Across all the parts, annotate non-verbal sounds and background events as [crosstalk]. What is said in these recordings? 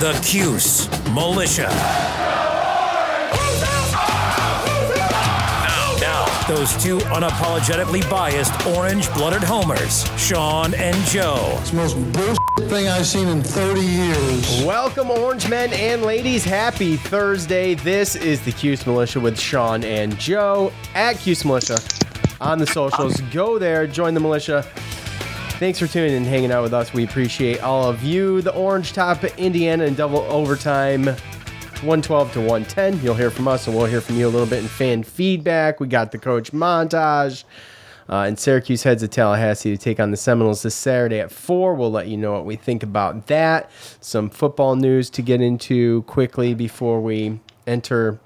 the Cuse Militia. Now, those two unapologetically biased orange blooded homers, Sean and Joe. It's the most bullshit thing I've seen in 30 years. Welcome, Orange men and ladies. Happy Thursday. This is the Cuse Militia with Sean and Joe at Cuse Militia on the socials. Ah. Go there, join the militia. Thanks for tuning in and hanging out with us. We appreciate all of you. The Orange Top Indiana in double overtime, 112 to 110. You'll hear from us, and we'll hear from you a little bit in fan feedback. We got the coach montage. Uh, and Syracuse heads to Tallahassee to take on the Seminoles this Saturday at 4. We'll let you know what we think about that. Some football news to get into quickly before we enter,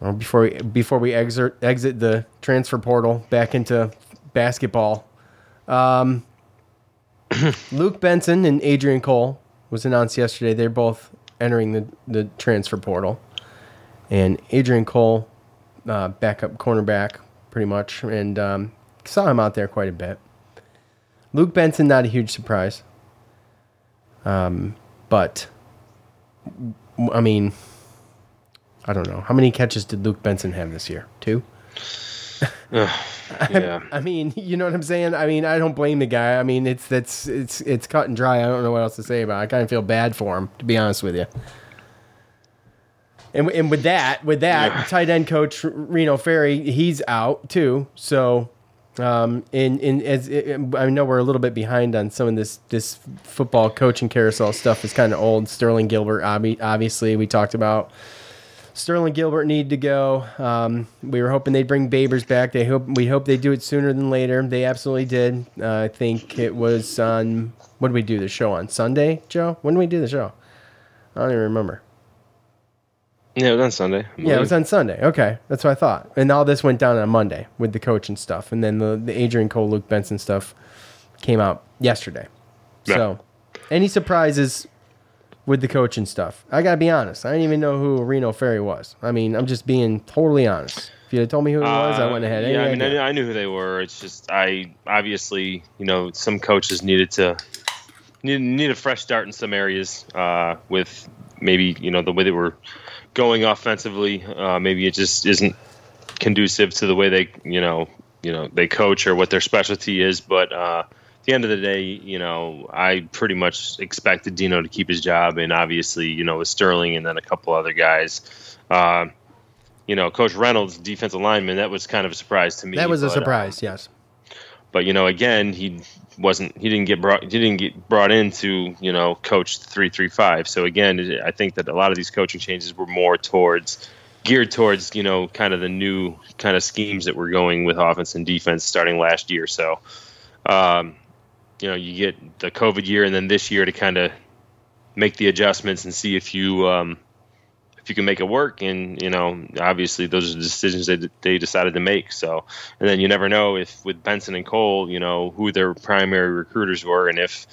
or before we, before we exit, exit the transfer portal back into basketball. Um, [clears throat] Luke Benson and Adrian Cole was announced yesterday. They're both entering the, the transfer portal. And Adrian Cole, uh, backup cornerback, pretty much, and um, saw him out there quite a bit. Luke Benson, not a huge surprise. Um, but I mean, I don't know how many catches did Luke Benson have this year? Two. [laughs] Yeah. I mean, you know what I'm saying. I mean, I don't blame the guy. I mean, it's that's it's it's cut and dry. I don't know what else to say about. it. I kind of feel bad for him, to be honest with you. And, and with that, with that, tight end coach Reno Ferri, he's out too. So, um, in in as I know we're a little bit behind on some of this this football coaching carousel stuff. is kind of old. Sterling Gilbert, obvi- obviously, we talked about. Sterling Gilbert need to go. Um, we were hoping they'd bring Babers back. They hope we hope they do it sooner than later. They absolutely did. Uh, I think it was on what did we do the show on Sunday, Joe? When did we do the show? I don't even remember. Yeah, it was on Sunday. Yeah, it was on Sunday. Okay, that's what I thought. And all this went down on Monday with the coach and stuff, and then the, the Adrian Cole, Luke Benson stuff came out yesterday. So, any surprises with the coach and stuff? I gotta be honest. I didn't even know who Reno Ferri was. I mean, I'm just being totally honest. If you had told me who it was, I wouldn't have had any Uh, Yeah, I mean, I idea. knew, I knew who they were. It's just I obviously, you know, some coaches needed to need need a fresh start in some areas uh, with maybe you know the way they were going offensively. Uh, maybe it just isn't conducive to the way they you know you know they coach or what their specialty is. But uh, the end of the day, you know, I pretty much expected Dino to keep his job, and obviously, you know, with Sterling and then a couple other guys. Uh, you know, Coach Reynolds, defensive lineman, that was kind of a surprise to me. that was a but, uh, surprise. yes. but you know, again, he wasn't. He didn't get brought. He didn't get brought in to you know coach three three five. So again, I think that a lot of these coaching changes were more towards geared towards you know kind of the new kind of schemes that we're going with offense and defense starting last year. So, um, you know, you get the COVID year and then this year to kind of make the adjustments and see if you um, if you can make it work. And you know, obviously those are the decisions that they decided to make. So, and then you never know if with Benson and Cole, you know, who their primary recruiters were and if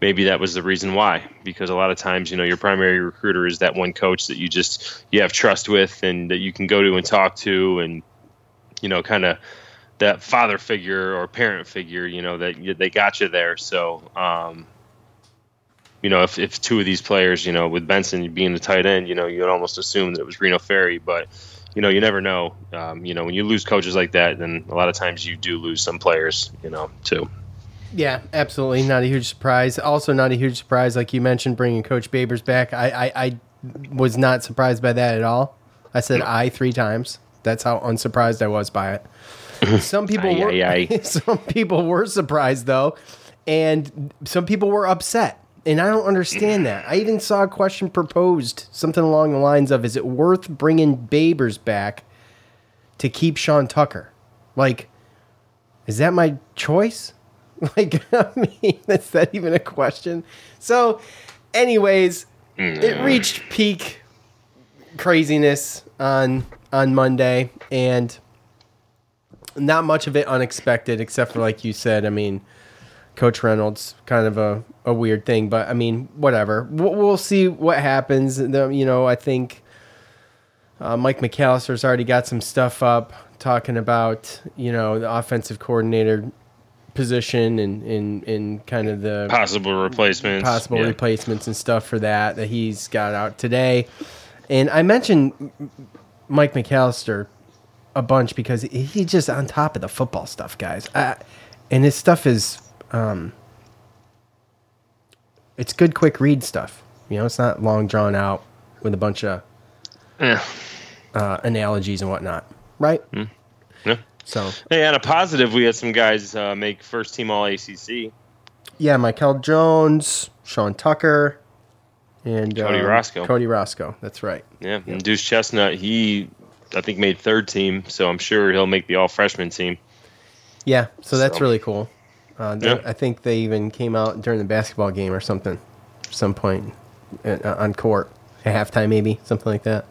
maybe that was the reason why. Because a lot of times, you know, your primary recruiter is that one coach that you just you have trust with and that you can go to and talk to and you know, kind of that father figure or parent figure, you know, that they got you there. So, um, you know, if, if two of these players, you know, with Benson being the tight end, you know, you'd almost assume that it was Reno Ferri, but you know, you never know. Um, you know, when you lose coaches like that, then a lot of times you do lose some players, you know, too. Yeah, absolutely. Not a huge surprise. Also, not a huge surprise, like you mentioned, bringing Coach Babers back. I, I, I was not surprised by that at all. I said I three times. That's how unsurprised I was by it. Some [laughs] people Aye, were aye, aye. [laughs] some people were surprised though, and some people were upset. And I don't understand that. I even saw a question proposed, something along the lines of, "Is it worth bringing Babers back to keep Sean Tucker?" Like, is that my choice? [laughs] Like, I mean, is that even a question? So, anyways, it mm. reached peak craziness on on Monday, and not much of it unexpected, except for like you said. I mean, Coach Reynolds, kind of a, a weird thing, but I mean, whatever. We'll, we'll see what happens. The, you know, I think uh, Mike McAllister's already got some stuff up talking about you know the offensive coordinator position and in in kind of the Possible replacements. possible yeah. replacements and stuff for that that he's got out today. And I mentioned Mike McAllister a bunch because he's just on top of the football stuff, guys. Uh, and his stuff is, um, it's good, quick read stuff. You know, it's not long drawn out with a bunch of Yeah. uh, analogies and whatnot, right? Yeah. So Hey, on a positive, we had some guys uh, make first team All ACC. yeah, Mikel Jones, Sean Tucker, and Cody um, Roscoe. Cody Roscoe. That's right. Yeah, and Duce Chestnut, he I think made third team, so I'm sure he'll make the All Freshman team. Yeah, so that's So- really cool. Uh, Yeah. I think they even came out during the basketball game or something, some point uh, on court at halftime, maybe something like that.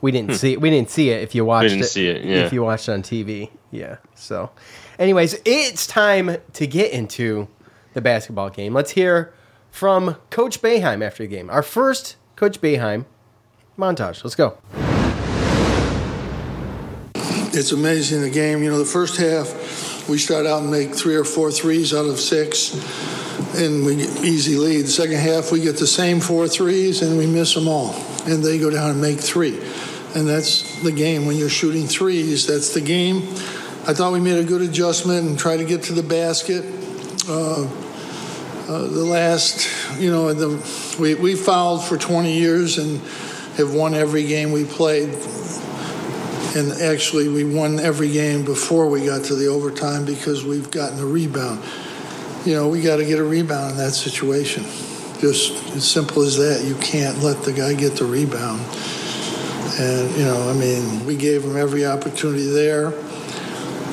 We didn't see it. We didn't see it. If you watched didn't it, see it, yeah. If you watched it on TV, yeah. So, anyways, it's time to get into the basketball game. Let's hear from Coach Boeheim after the game. Our first Coach Boeheim montage. Let's go. It's amazing the game. You know, the first half, we start out and make three or four threes out of six, and we get easy lead. The second half, we get the same four threes, and we miss them all. And they go down and make three. And that's the game. When you're shooting threes, that's the game. I thought we made a good adjustment and tried to get to the basket. Uh, uh, the last, you know, the, we, we fouled for 20 years and have won every game we played and actually we won every game before we got to the overtime because we've gotten a rebound. You know, we got to get a rebound in that situation. Just as simple as that. You can't let the guy get the rebound. And you know, I mean, we gave him every opportunity there.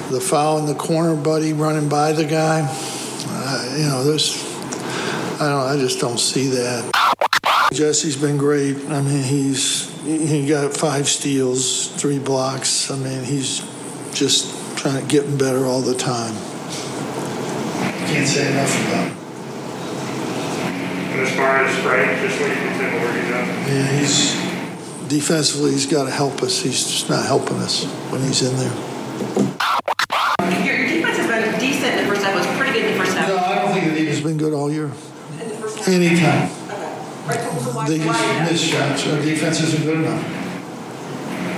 The foul in the corner, buddy, running by the guy. Uh, you know, there's. I don't. I just don't see that. Jesse's been great. I mean, he's he got five steals, three blocks. I mean, he's just trying to get better all the time. Can't say enough about him. And as far as strength, just what you can say where he's at. Yeah, he's defensively. He's got to help us. He's just not helping us when he's in there. Your, your defense has been decent in the first half. It was pretty good in the first half. No, I don't think the defense has been good all year. In the first half. Anytime. Okay. Right, so why, They just why miss shots. Our defense isn't good enough.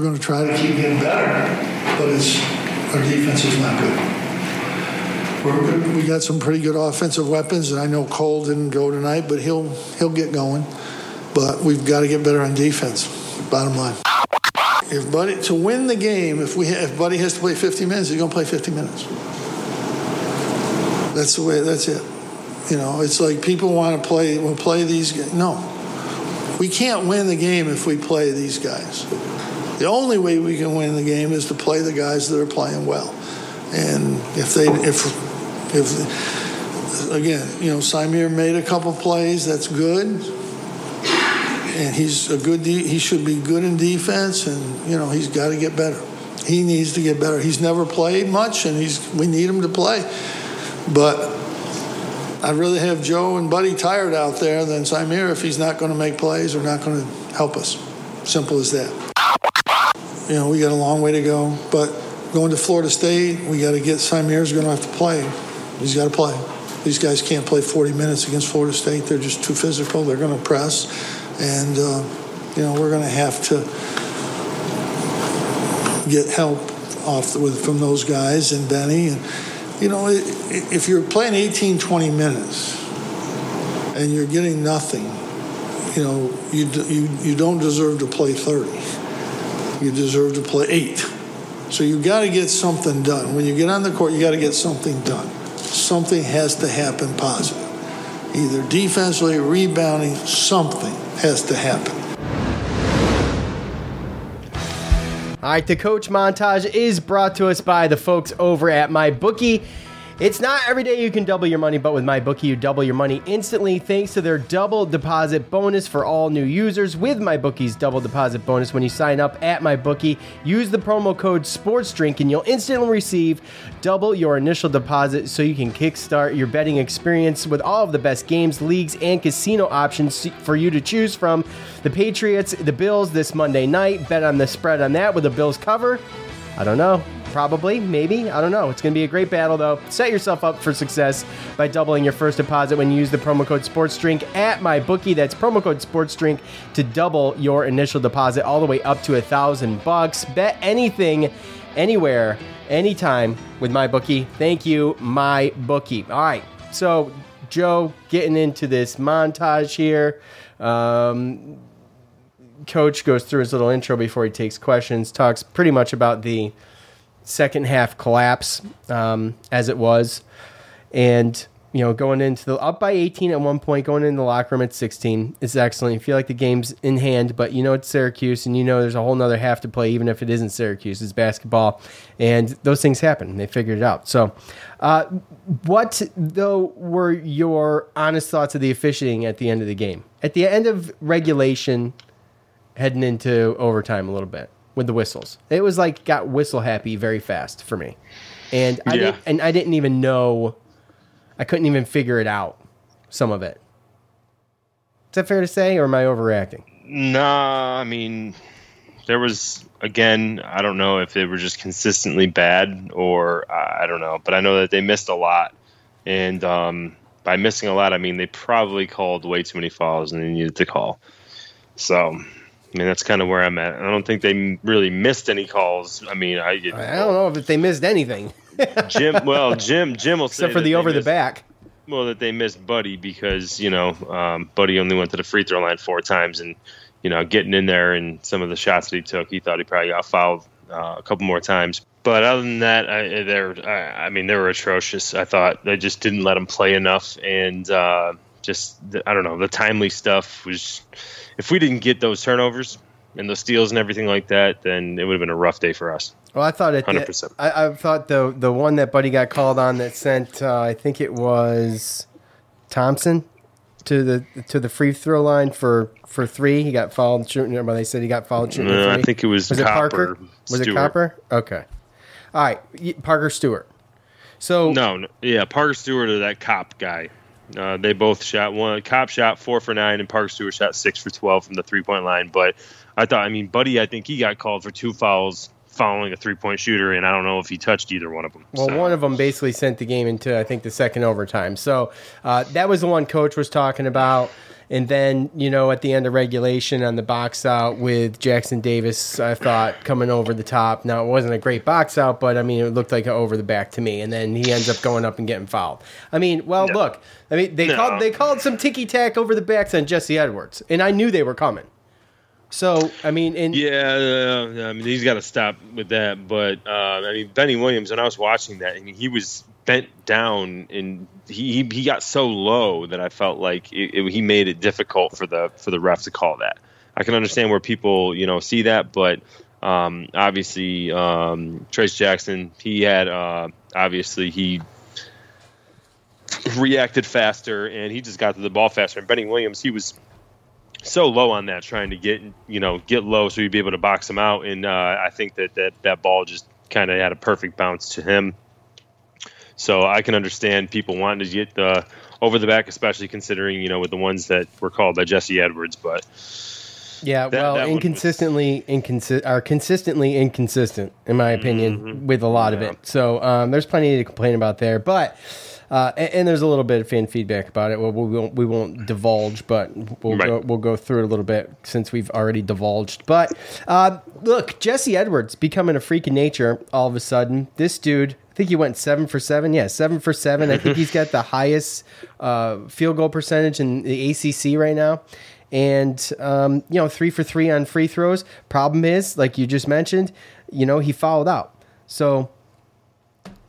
We're going to try to keep getting better, but it's our defense is not good. We're. We got some pretty good offensive weapons, and I know Cole didn't go tonight, but he'll he'll get going. But we've got to get better on defense. Bottom line. if Buddy to win the game, if we if Buddy has to play 50 minutes, he's going to play 50 minutes. That's the way. That's it. You know, it's like people want to play. We'll play these. No, we can't win the game if we play these guys. The only way we can win the game is to play the guys that are playing well. And if they if if again, you know, Symir made a couple plays. That's good, and he's a good. De- he should be good in defense, and you know, he's got to get better. He needs to get better. He's never played much, and he's we need him to play. But I'd rather have Joe and Buddy tired out there than Symir if he's not going to make plays or not going to help us. Simple as that. You know, we got a long way to go, but going to Florida State, we got to get Symir's going to have to play. He's got to play. These guys can't play 40 minutes against Florida State. They're just too physical. They're going to press, and uh, you know we're going to have to get help off with from those guys and Benny and you know, if you're playing 18, 20 minutes and you're getting nothing, you know, you, you, you don't deserve to play 30. You deserve to play eight. So you got to get something done. When you get on the court, you got to get something done. Something has to happen positive. Either defensively, rebounding, something has to happen. All right, the coach montage is brought to us by the folks over at my bookie. It's not every day you can double your money, but with MyBookie, you double your money instantly thanks to their double deposit bonus for all new users. With MyBookie's double deposit bonus, when you sign up at MyBookie, use the promo code SPORTSDRINK and you'll instantly receive double your initial deposit so you can kickstart your betting experience with all of the best games, leagues, and casino options for you to choose from. The Patriots, the Bills this Monday night. Bet on the spread on that with the Bills cover. I don't know. Probably, maybe. I don't know. It's going to be a great battle, though. Set yourself up for success by doubling your first deposit when you use the promo code SportsDrink at my bookie. That's promo code SportsDrink to double your initial deposit all the way up to a thousand bucks. Bet anything, anywhere, anytime with my bookie. Thank you, my bookie. All right. So, Joe, getting into this montage here. Um, coach goes through his little intro before he takes questions, talks pretty much about the second half collapse um, as it was, and you know going into the up by 18 at one point, going into the locker room at 16 is excellent. You feel like the game's in hand, but you know it's Syracuse, and you know there's a whole nother half to play, even if it isn't Syracuse. It's basketball, and those things happen. They figured it out. So, uh, what though were your honest thoughts of the officiating at the end of the game? At the end of regulation, heading into overtime a little bit with the whistles. It was like got whistle happy very fast for me, and I Yeah. didn't, and I didn't even know. I couldn't even figure it out. Some of it. Is that fair to say, or am I overreacting? Nah, I mean, there was again. I don't know if they were just consistently bad or uh, I don't know, but I know that they missed a lot, and um, by missing a lot, I mean they probably called way too many fouls and they needed to call. So, I mean that's kind of where I'm at. I don't think they really missed any calls. I mean, I, I don't know if they missed anything [laughs] Jim. Well, Jim. Jim will say except for the over the missed- back. well, that they missed Buddy because you know um, Buddy only went to the free throw line four times, and you know getting in there and some of the shots that he took, he thought he probably got fouled uh, a couple more times. But other than that, I, they're I, I mean they were atrocious. I thought they just didn't let him play enough, and uh, just the, I don't know the timely stuff was. If we didn't get those turnovers and those steals and everything like that, then it would have been a rough day for us. Well, I thought it. 100%. I, I thought the the one that Buddy got called on that sent, uh, I think it was Thompson to the to the free throw line for for three. He got fouled shooting. Well, they said he got fouled shooting. No, a I think it was Was it Parker? Was it Stewart. Copper? Okay. All right, Parker Stewart. So No, no yeah, Parker Stewart or that Kopp guy. Uh, they both shot one. Kopp shot four for nine, and Parker Stewart shot six for twelve from the three point line. But I thought, I mean, Buddy, I think he got called for two fouls following a three point shooter, and I don't know if he touched either one of them. Well, one of them basically sent the game into, I think, the second overtime. So uh, that was the one coach was talking about. And then, you know, at the end of regulation on the box out with Jackson Davis, I thought coming over the top. Now, it wasn't a great box out, but I mean, it looked like an over the back to me. And then he ends up going up and getting fouled. I mean, well, look, I mean, they No. called they called some ticky tack over the backs on Jesse Edwards, and I knew they were coming. So I mean, in Yeah, uh, I mean he's got to stop with that. But uh, I mean Benny Williams, when I was watching that, I mean he was bent down and he he, he got so low that I felt like it, it, he made it difficult for the for the ref to call that. I can understand where people you know see that, but um, obviously um, Trayce Jackson, he had uh, obviously he reacted faster and he just got to the ball faster. And Benny Williams, he was so low on that, trying to get you know get low so you'd be able to box him out. And uh, I think that that that ball just kind of had a perfect bounce to him. So I can understand people wanting to get uh, over the back, especially considering you know with the ones that were called by Jesse Edwards. But yeah, that- well, that inconsistently inconsi- are consistently inconsistent, in my opinion, Mm-hmm. with a lot of it. So um, there's plenty to complain about there, but. Uh, and, and there's a little bit of fan feedback about it. Well, we won't we won't divulge, but we'll Right. go, we'll go through it a little bit since we've already divulged. But uh, look, Jesse Edwards becoming a freak of nature all of a sudden. This dude, I think he went seven for seven. Yeah, seven for seven. I think he's got the [laughs] highest uh, field goal percentage in the ACC right now. And um, you know, three for three on free throws. Problem is, like you just mentioned, you know, he fouled out. So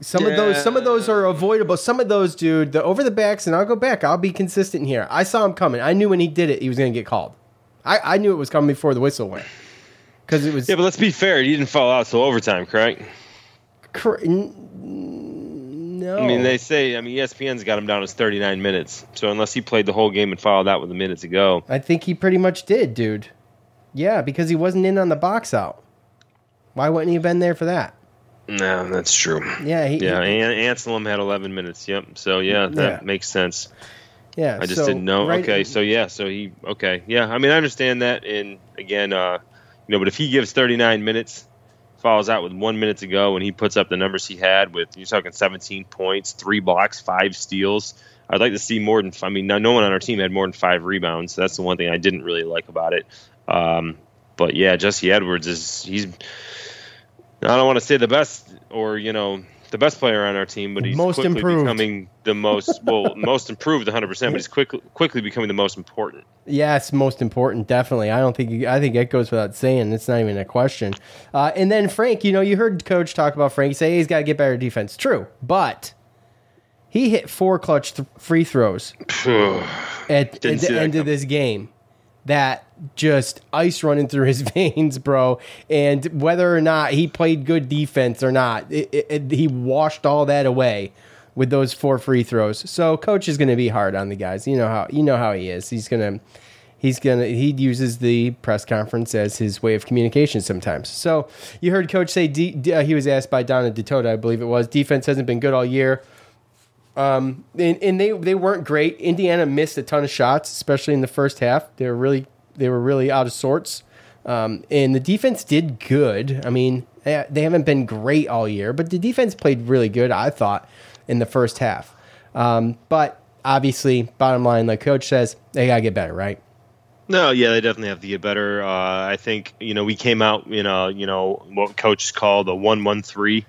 some of those, some of those are avoidable. Some of those, dude, the over the backs, and I'll go back. I'll be consistent here. I saw him coming. I knew when he did it, he was going to get called. I, I knew it was coming before the whistle went because it was. yeah, but let's be fair, he didn't fall out till overtime, correct? Cor- n- no, I mean, they say, I mean, ESPN's got him down as 39 minutes. So unless he played the whole game and fouled out with a minute to go, I think he pretty much did, dude. Yeah, because he wasn't in on the box out. Why wouldn't he have been there for that? No, that's true. Yeah, he, Yeah, An- Anselem had 11 minutes. Yep. So yeah, that Yeah. makes sense. yeah. I just so, didn't know. right- okay, so yeah, so he okay, yeah. I mean, I understand that, and again, uh, you know, but if he gives 39 minutes, falls out with one minute to go, and he puts up the numbers he had with you're talking 17 points, three blocks, five steals. I'd like to see more than. I mean, no no one on our team had more than five rebounds. That's the one thing I didn't really like about it. Um, but yeah, Jesse Edwards is he's. I don't want to say the best or you know the best player on our team, but he's Most quickly improved. becoming the most well [laughs] most improved 100. percent But he's quickly quickly becoming the most important. Yes, most important, definitely. I don't think you, I think it goes without saying. It's not even a question. Uh, and then Frank, you know, you heard Coach talk about Frank say hey, he's got to get better defense. True, but he hit four clutch th- free throws [sighs] at, at the end of this game. That just ice running through his [laughs] veins, bro. And whether or not he played good defense or not, it, it, it- he washed all that away with those four free throws. So coach is going to be hard on the guys. You know how you know how he is. He's going to he's gonna he uses the press conference as his way of communication sometimes. So you heard coach say D, uh, he was asked by Donna Ditota, I believe it was. Defense hasn't been good all year. Um, and, and they they weren't great. Indiana missed a ton of shots, especially in the first half. They were really they were really out of sorts. Um, and the defense did good. I mean, they, haven't been great all year, but the defense played really good. I thought in the first half. Um, but obviously, bottom line, like coach says, they gotta get better, right? No, yeah, they definitely have to get better. Uh, I think you know we came out in a you know what coach called a one one three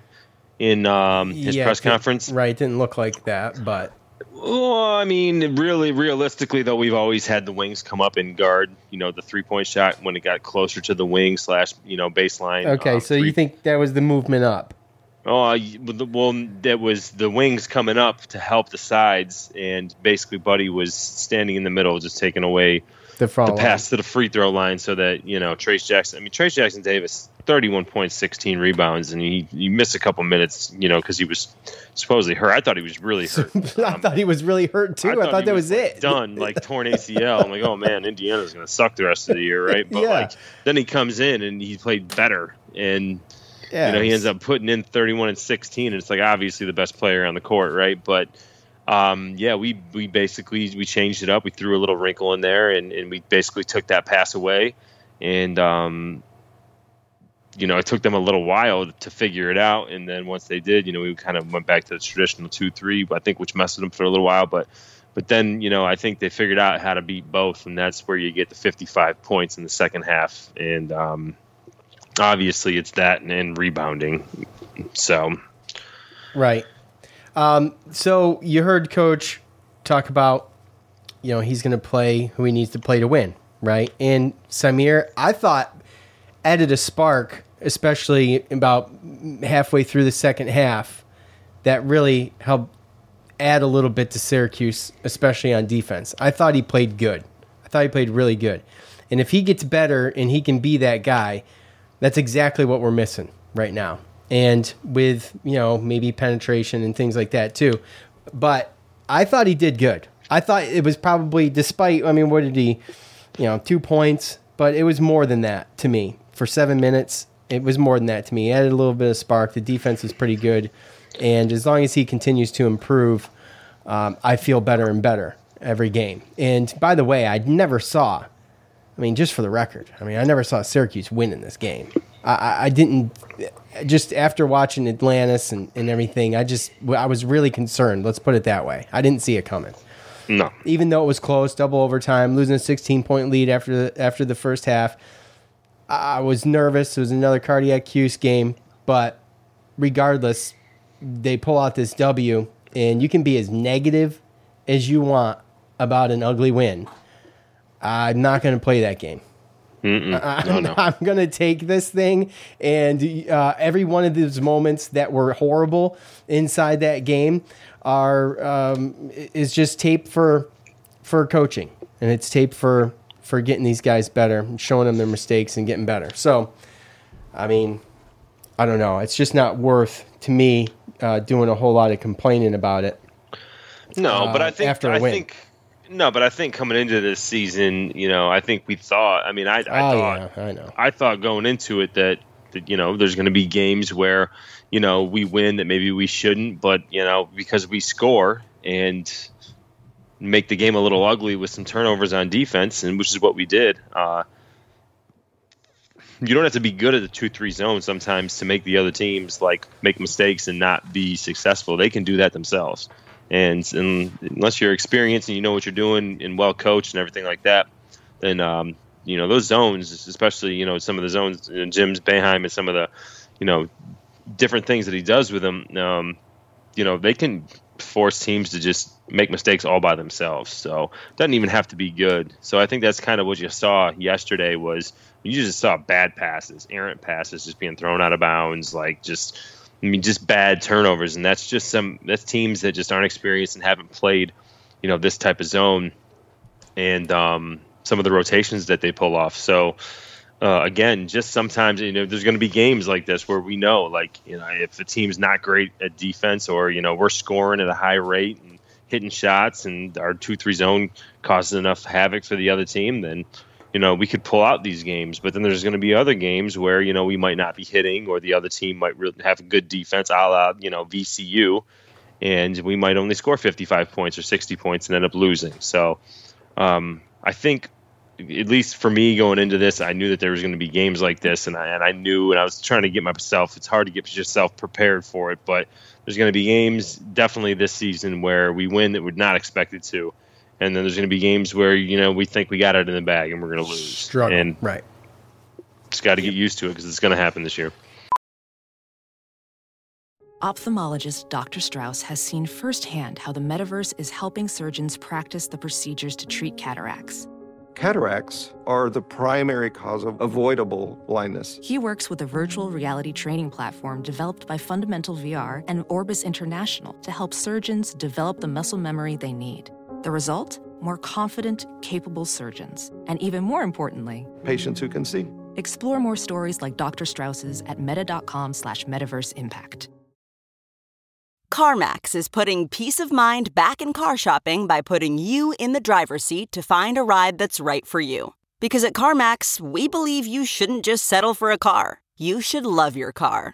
in um, his Yeah, press it conference. Right, didn't look like that, but Well, I mean, really, realistically, though, we've always had the wings come up and guard, you know, the three point shot when it got closer to the wing slash, you know, baseline. okay. um, so three- you think that was the movement up? Oh, y- well, the- well, that was the wings coming up to help the sides, and basically, Buddy was standing in the middle, just taking away The the pass to the free throw line, so that you know Trayce Jackson. I mean, Trayce Jackson Davis, thirty-one point sixteen rebounds, and he he missed a couple minutes, you know, because he was supposedly hurt. I thought he was really hurt. [laughs] I um, thought he was really hurt too. I thought, he that was, like, it. Done, like torn ACL. I'm like, oh man, [laughs] Indiana's gonna suck the rest of the year, right? But Yeah. like, then he comes in and he played better, and Yeah, you know he ends up putting in 31 and 16, and it's like obviously the best player on the court, right? But um, yeah, we we basically we changed it up. We threw a little wrinkle in there, and, and we basically took that pass away, and um, you know, it took them a little while to figure it out. And then once they did, you know, we kind of went back to the traditional two three, I think, which messed them for a little while. But but then you know, I think they figured out how to beat both, and that's where you get the 55 points in the second half. And um, obviously, it's that and, and rebounding. So Right. Um, so you heard Coach talk about, you know, he's going to play who he needs to play to win, right? And Symir, I thought added a spark, especially about halfway through the second half, that really helped add a little bit to Syracuse, especially on defense. I thought he played good. I thought he played really good. And if he gets better and he can be that guy, that's exactly what we're missing right now. And with, you know, maybe penetration and things like that too. But I thought he did good. I thought it was probably, despite, I mean, what did he, you know, two points, but it was more than that to me. For seven minutes, it was more than that to me. He added a little bit of spark. The defense is pretty good. And as long as he continues to improve, um, I feel better and better every game. And by the way, I never saw, I mean, just for the record, I mean, I never saw Syracuse win in this game. I, I, I didn't, just after watching Atlantis and, and everything, I just, I was really concerned. Let's put it that way. I didn't see it coming. No. Even though it was close, double overtime, losing a 16 point lead after the, after the first half, I was nervous. It was another cardiac Cuse game, but regardless, they pull out this W, and you can be as negative as you want about an ugly win. I'm not going to play that game. I- [laughs] No, I'm, no. I'm going to take this thing, and uh, every one of those moments that were horrible inside that game are um, is just tape for for coaching, and it's tape for for getting these guys better, and showing them their mistakes and getting better. So, I mean, I don't know. It's just not worth to me uh, doing a whole lot of complaining about it. No, but uh, I think after a I win. think no, but I think coming into this season, you know, I think we thought. I mean, I, I oh thought yeah, I know. I thought going into it that, that you know there's going to be games where you know we win that maybe we shouldn't, but you know because we score and make the game a little ugly with some turnovers on defense, and which is what we did. Uh, you don't have to be good at the two three zone sometimes to make the other teams like make mistakes and not be successful. They can do that themselves. And, and unless you're experienced and you know what you're doing and well coached and everything like that, then um, you know those zones, especially you know some of the zones, you Jim's Boeheim and some of the you know different things that he does with them. Um, you know they can force teams to just make mistakes all by themselves. So doesn't even have to be good. So I think that's kind of what you saw yesterday was you just saw bad passes, errant passes just being thrown out of bounds, like just I mean just bad turnovers, and that's just some that's teams that just aren't experienced and haven't played, you know, this type of zone, and um, some of the rotations that they pull off. So. Uh, again, just sometimes you know there's going to be games like this where we know, like you know, if the team's not great at defense, or you know we're scoring at a high rate and hitting shots, and our two three zone causes enough havoc for the other team, then you know we could pull out these games. But then there's going to be other games where you know we might not be hitting, or the other team might really have a good defense, a la you know VCU, and we might only score 55 points or 60 points and end up losing. So um, I think at least for me going into this, I knew that there was going to be games like this, and I, and I knew, and I was trying to get myself. It's hard to get yourself prepared for it, but there's going to be games definitely this season where we win that we're not expected to, and then there's going to be games where you know we think we got it in the bag and we're going to lose. Struggle. and right. just got to get used to it because it's going to happen this year. Ophthalmologist Dr. Strauss has seen firsthand how the metaverse is helping surgeons practice the procedures to treat cataracts. Cataracts are the primary cause of avoidable blindness. He works with a virtual reality training platform developed by Fundamental VR and Orbis International to help surgeons develop the muscle memory they need. The result? More confident, capable surgeons. And even more importantly, Patients who can see. explore more stories like Dr. Strauss's at meta.com slash metaverse impact. CarMax is putting peace of mind back in car shopping by putting you in the driver's seat to find a ride that's right for you. Because at CarMax, we believe you shouldn't just settle for a car, you should love your car.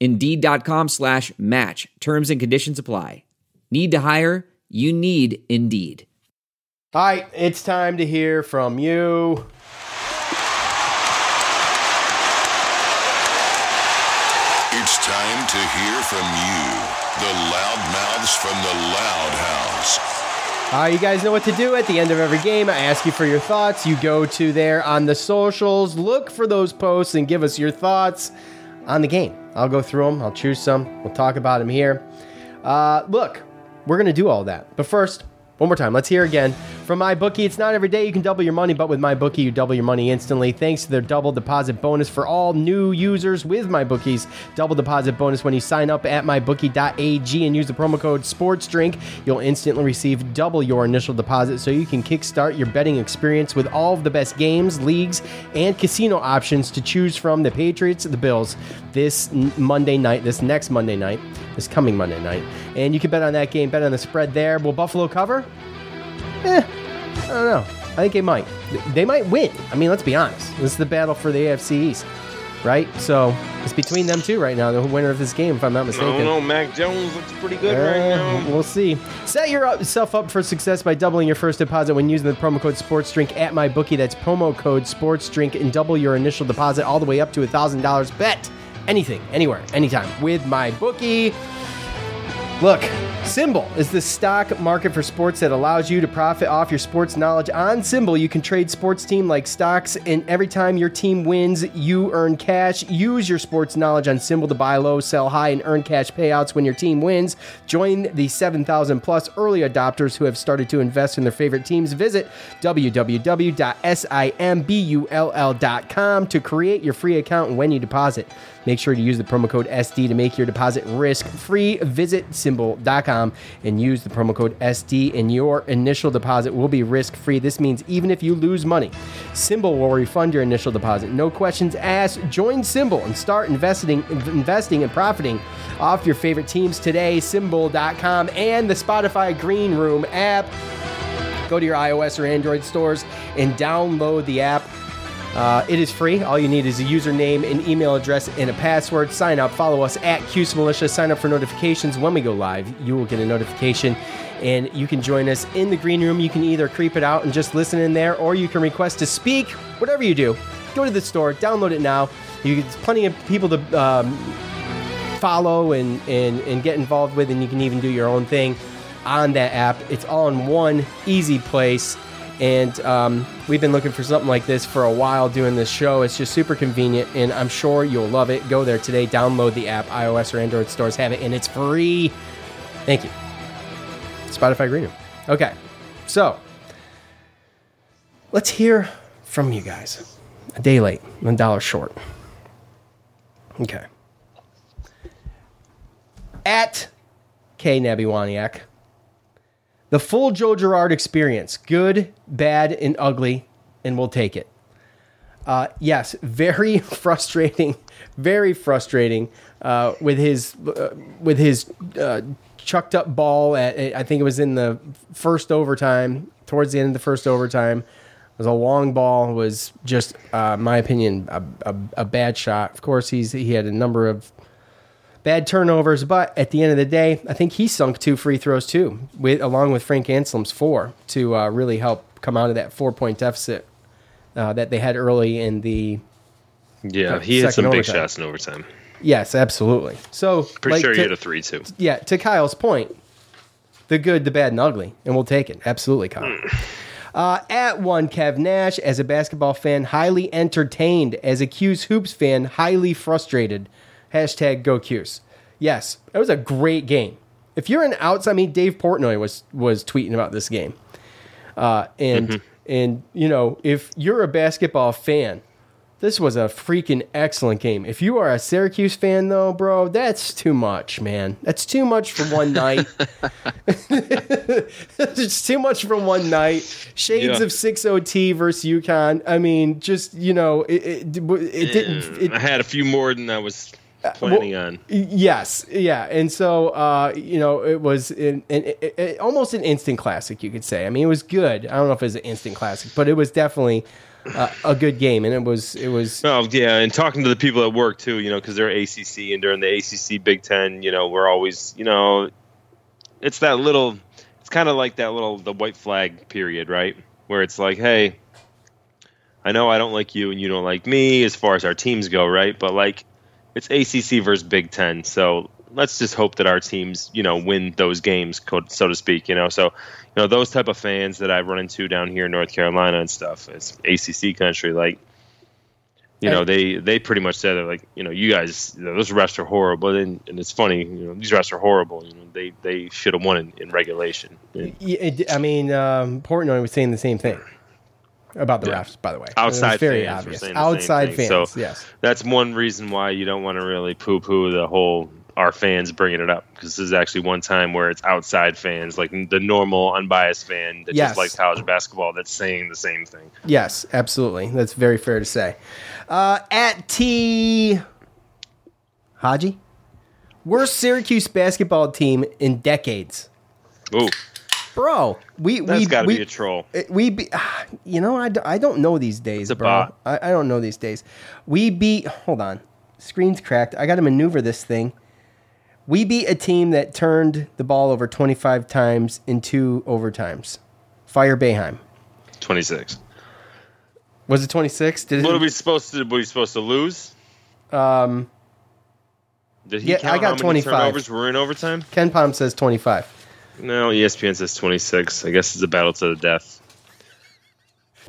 Indeed.com slash match. Terms and conditions apply. Need to hire? You need Indeed. All right, it's time to hear from you. It's time to hear from you, the loudmouths from the Loud House. Uh, you guys know what to do at the end of every game. I ask you for your thoughts. You go to there on the socials, look for those posts, and give us your thoughts on the game. I'll go through them. I'll choose some. We'll talk about them here. Uh, look, we're going to do all that. But first, one more time, let's hear again from MyBookie. It's not every day you can double your money, but with MyBookie, you double your money instantly thanks to their double deposit bonus for all new users with MyBookie's double deposit bonus when you sign up at mybookie.ag and use the promo code SPORTSDRINK. You'll instantly receive double your initial deposit so you can kickstart your betting experience with all of the best games, leagues, and casino options to choose from the Patriots, the Bills this Monday night, this next Monday night, this coming Monday night. And you can bet on that game, bet on the spread there. Will Buffalo cover? Eh, I don't know. I think they might. They might win. I mean, let's be honest. This is the battle for the AFC East, right? So it's between them two right now, the winner of this game, if I'm not mistaken. I don't know. Mac Jones looks pretty good Uh, right now. We'll see. Set yourself up for success by doubling your first deposit when using the promo code SportsDrink at MyBookie. That's promo code SportsDrink and double your initial deposit all the way up to a $1,000. Bet anything, anywhere, anytime with MyBookie. Look, SimBull is the stock market for sports that allows you to profit off your sports knowledge. On SimBull, you can trade sports team like stocks, and every time your team wins, you earn cash. Use your sports knowledge on SimBull to buy low, sell high, and earn cash payouts when your team wins. Join the 7,000 plus early adopters who have started to invest in their favorite teams. Visit www.simbull.com to create your free account when you deposit. Make sure to use the promo code SD to make your deposit risk free. Visit simbull.com and use the promo code SD, and your initial deposit will be risk free. This means even if you lose money, SimBull will refund your initial deposit. No questions asked. Join SimBull and start investing, investing and profiting off your favorite teams today. SimBull.com and the Spotify Green Room app. Go to your iOS or Android stores and download the app. Uh, it is free. All you need is a username, an email address, and a password. Sign up. Follow us at Cuse Militia. Sign up for notifications when we go live. You will get a notification, and you can join us in the green room. You can either creep it out and just listen in there, or you can request to speak. Whatever you do, go to the store, download it now. You get plenty of people to um, follow and, and and get involved with, and you can even do your own thing on that app. It's all in one easy place. And um, we've been looking for something like this for a while doing this show. It's just super convenient, and I'm sure you'll love it. Go there today, download the app. iOS or Android stores have it, and it's free. Thank you. Spotify Green Room. Okay, so let's hear from you guys. A day late, one dollar short. Okay. At K Nabiwaniak. The full Joe Girard experience. Good, bad, and ugly, and we'll take it. Uh, yes, [laughs] very frustrating, very frustrating uh, with his uh, with his uh, chucked up ball. At I think it was in the first overtime, towards the end of the first overtime. It was a long ball. Was just, uh, my opinion, a, a, a bad shot. Of course, he's he had a number of bad turnovers, but at the end of the day, I think he sunk two free throws too, with along with Frank Anselem's four to uh, really help come out of that four point deficit uh, that they had early in the. Yeah, uh, he had some big overtime. shots in overtime. Yes, absolutely. So Pretty like, sure he to- hit a three too. Yeah, to Kyle's point, the good, the bad, and ugly, and we'll take it. Absolutely, Kyle. Uh, at one, Kev Nash, as a basketball fan, highly entertained. As a Cuse Hoops fan, highly frustrated. Hashtag go Cuse. Yes, it was a great game. If you're an outside, I mean, Dave Portnoy was was tweeting about this game, uh, and Mhm. and you know, if you're a basketball fan, This was a freaking excellent game. If you are a Syracuse fan, though, bro, that's too much, man. That's too much for one night. [laughs] [laughs] it's too much for one night. Shades Yeah. of 6 OT versus UConn. I mean, just, you know, it, it, it didn't. It, I had a few more than I was planning on. Yes, yeah, and so uh, you know it was in, in, it, it- almost an instant classic, you could say. I mean, it was good. I don't know if it was an instant classic, but it was definitely uh, a good game, and it was it was Oh yeah, and talking to the people at work too, you know, because they're ACC and during the ACC Big Ten, you know, we're always, you know, it's that little, it's kind of like that little the white flag period, right? Where it's like, hey, I know I don't like you and you don't like me as far as our teams go, right? But like, it's ACC versus Big Ten, so let's just hope that our teams, you know, win those games, so to speak. You know, so you know those type of fans that I run into down here in North Carolina and stuff. It's ACC country, like you know, they they pretty much said that like, you know, you guys, you know, those refs are horrible, and, and it's funny, you know, these refs are horrible. You know, they they should have won in, in regulation. Yeah, I mean, um, Portnoy was saying the same thing about the Yeah. refs. By the way, outside very fans obvious. Outside fans, So yes. that's one reason why you don't want to really poo-poo the whole our fans bringing it up because this is actually one time where it's outside fans, like the normal unbiased fan that Yes. just likes college basketball, that's saying the same thing. Yes, absolutely. That's very fair to say. Uh, at T. Haji, worst Syracuse basketball team in decades. Ooh, Bro, we that's we got to be a troll. we be, [sighs] you know I, I don't know these days, a bro. bot. I, I don't know these days. We beat. Hold on, screen's cracked. I got to maneuver this thing. We beat a team that turned the ball over 25 times in two overtimes. Fire Boeheim. Twenty six. Was it 26? Did What it, are we supposed to? Are we supposed to lose? um, Did he Yeah, count I got how many 25. turnovers were in overtime? KenPom says 25. No, ESPN says twenty six. I guess it's a battle to the death.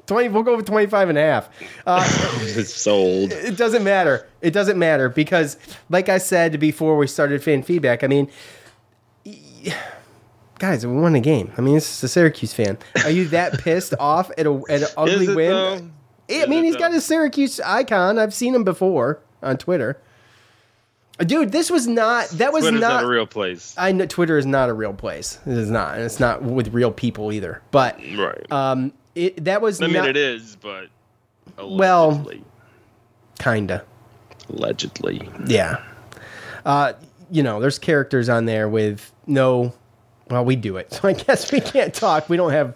20, we'll go with 25 and a half. Uh, [laughs] it's sold. it doesn't matter. It doesn't matter because, like I said before we started fan feedback, I mean, [sighs] guys, we won a game. I mean, this is a Syracuse fan. Are you that [laughs] pissed off at, a, at an ugly it, win? though? I mean, he's got a Syracuse icon. I've seen him before on Twitter. Dude, this was not. That was Twitter's not, not a real place. I know Twitter is not a real place. It is not, and it's not with real people either. But Right. um, it that was I mean, not, it is, but well, allegedly. kinda. allegedly. Yeah. Uh, you know, there's characters on there with no. Well, we do it, so I guess we can't talk. We don't have,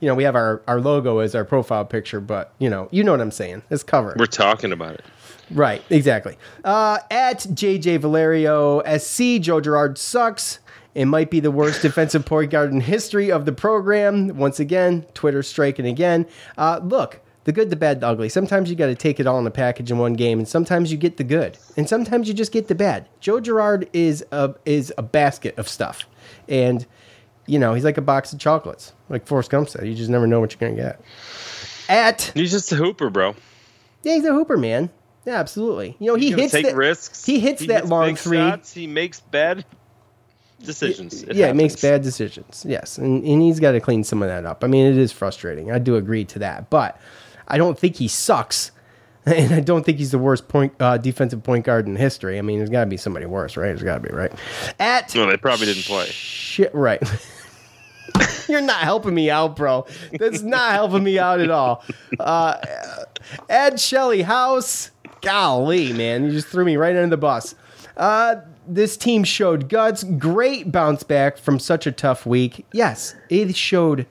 you know, we have our our logo as our profile picture, but you know, you know what I'm saying. It's covered. We're talking about it. Right, exactly. Uh, at JJ Valerio SC, Joe Girard sucks. It might be the worst [laughs] defensive point guard in history of the program. Once again, Twitter striking again. Uh, look, the good, the bad, the ugly. Sometimes you got to take it all in a package in one game, and sometimes you get the good, and sometimes you just get the bad. Joe Girard is a is a basket of stuff, and you know he's like a box of chocolates. Like Forrest Gump said, you just never know what you're gonna get. At He's just a hooper, bro. yeah, he's a hooper, man. Yeah, absolutely. You know, he hits take that, risks. He hits that hits long three. Shots. He makes bad decisions. It yeah, it makes bad decisions. Yes, and, and he's got to clean some of that up. I mean, it is frustrating. I do agree to that, but I don't think he sucks, [laughs] and I don't think he's the worst point uh, defensive point guard in history. I mean, there's got to be somebody worse, right? There's got to be, right? At No, they probably didn't play. shit, right. [laughs] You're not helping me out, bro. That's not helping me out at all. Uh, Ed Shelley House. Golly, man. You just threw me right under the bus. Uh, this team showed guts. Great bounce back from such a tough week. Yes, it showed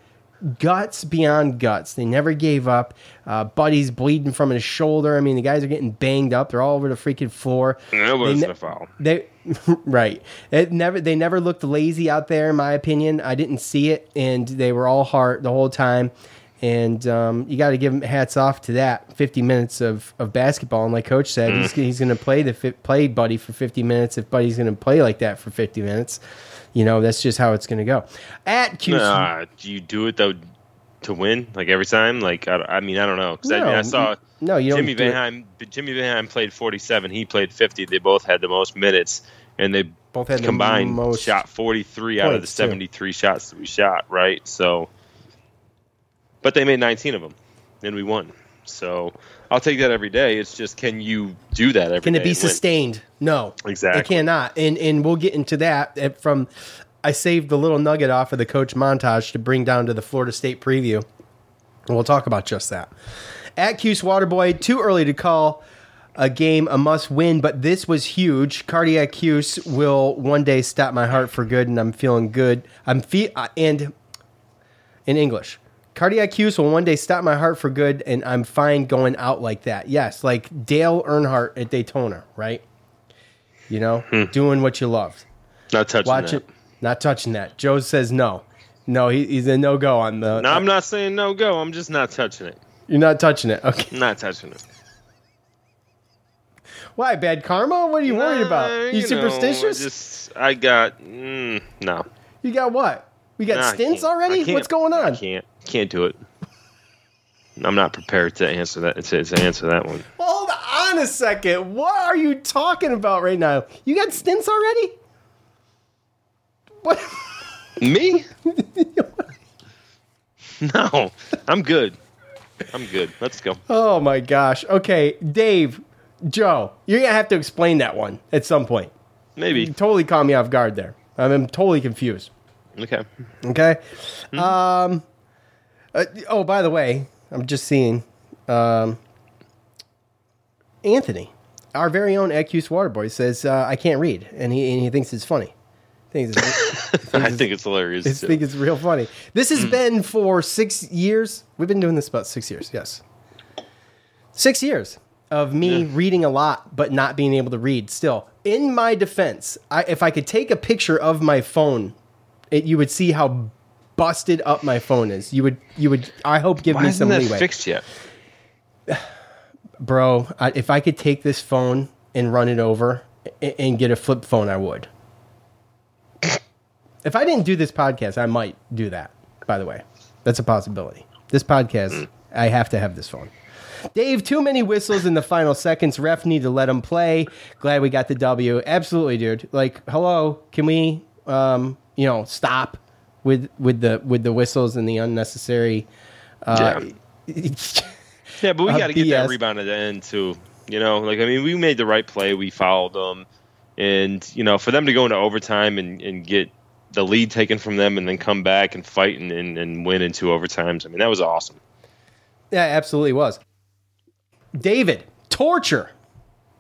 guts beyond guts. They never gave up. Uh, Buddy's bleeding from his shoulder. I mean, the guys are getting banged up. They're all over the freaking floor. That They wasn't ne- a foul. they [laughs] right. It never they never looked lazy out there in my opinion. I didn't see it and they were all hard the whole time. And um, you got to give them hats off to that 50 minutes of, of basketball. And like coach said, Mm. he's, he's going to play the fi- play Buddy for 50 minutes. If Buddy's going to play like that for 50 minutes, you know that's just how it's going to go. At Q, Nah, do you do it though to win like every time? Like I, I mean, I don't know because I, mean, I saw no, you Jimmy. Boeheim. Jimmy Boeheim played 47. He played 50. They both had the most minutes, and they Both had the combined most shot 43 out of the too. 73 shots that we shot. Right, so. But they made 19 of them, and we won. So I'll take that every day. It's just can you do that every Can it be and win? sustained? No, Exactly. It cannot, and and we'll get into that uh, from. I saved the little nugget off of the coach montage to bring down to the Florida State preview. And we'll talk about just that. At Cuse Waterboy, too early to call a game a must win, but this was huge. Cardiac Cuse will one day stop my heart for good, and I'm feeling good. I'm fe- uh, and in English. Cardiac Cuse will one day stop my heart for good, and I'm fine going out like that. Yes, like Dale Earnhardt at Daytona, right? You know, doing what you loved. Not touching Watch that. it. Not touching that. Joe says no. No, he, he's a no go on the. No, I'm not saying no go. I'm just not touching it. You're not touching it. Okay. Not touching it. Why? Bad karma? What are you worried about? Uh, You, know, superstitious? I just I got mm, no. you got what? We got stints already? What's going on? I can't can't do it. I'm not prepared to answer that to, to answer that one. Hold on a second. What are you talking about right now? You got stints already? What? Me? [laughs] no, I'm good. I'm good. Let's go. Oh my gosh. Okay, Dave, Joe, you're gonna have to explain that one at some point. Maybe. You totally caught me off guard there. I'm, I'm totally confused. Okay. Okay. Um. Uh, oh, by the way, I'm just seeing. Um. Anthony, our very own Accuse Waterboy, says uh, I can't read, and he and he thinks it's funny. Thinks it's, [laughs] [laughs] I think it's hilarious. I think it's real funny. This has been for six years. We've been doing this about six years. Yes, six years of me reading a lot but not being able to read. Still, in my defense, I, if I could take a picture of my phone, it, you would see how busted up my phone is. You would, you would. I hope give Why me some that leeway, fixed yet? bro. I, if I could take this phone and run it over and, and get a flip phone, I would. If I didn't do this podcast, I might do that. By the way, that's a possibility. This podcast, I have to have this phone. Dave, too many whistles in the final seconds. Ref need to let him play. Glad we got the W. Absolutely, dude. Like, hello, can we, um, you know, stop with with the with the whistles and the unnecessary. Uh, Yeah, [laughs] but we uh, got to get that rebound at the end too. You know, like I mean, we made the right play. We fouled them, and you know, for them to go into overtime and, and get the lead taken from them, and then come back and fight and, and, and win in two overtimes. I mean, that was awesome. Yeah, absolutely was. David, torture.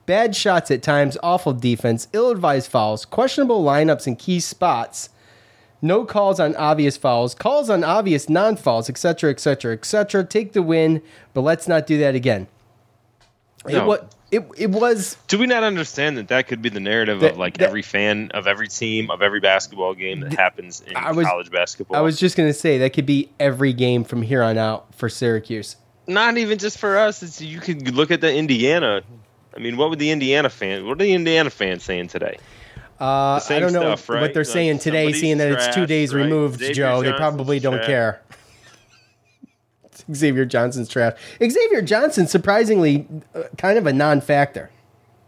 Bad shots at times, awful defense, ill advised fouls, questionable lineups in key spots, no calls on obvious fouls, calls on obvious non fouls, etc., etc., etc. Take the win, but let's not do that again. It, No. wa- it, it was. Do we not understand that that could be the narrative That- of like that- every fan of every team of every basketball game that happens in was- college basketball? I was just going to say that could be every game from here on out for Syracuse. not even just for us. It's you could look at the Indiana. I mean, what would the Indiana fans? What are the Indiana fans saying today? Uh, I don't know stuff, right? what they're Like, saying today, seeing that it's two days right? removed, Xavier Joe. they probably don't trash. care. [laughs] Xavier Johnson's trash. Xavier Johnson, surprisingly, uh, kind of a non-factor.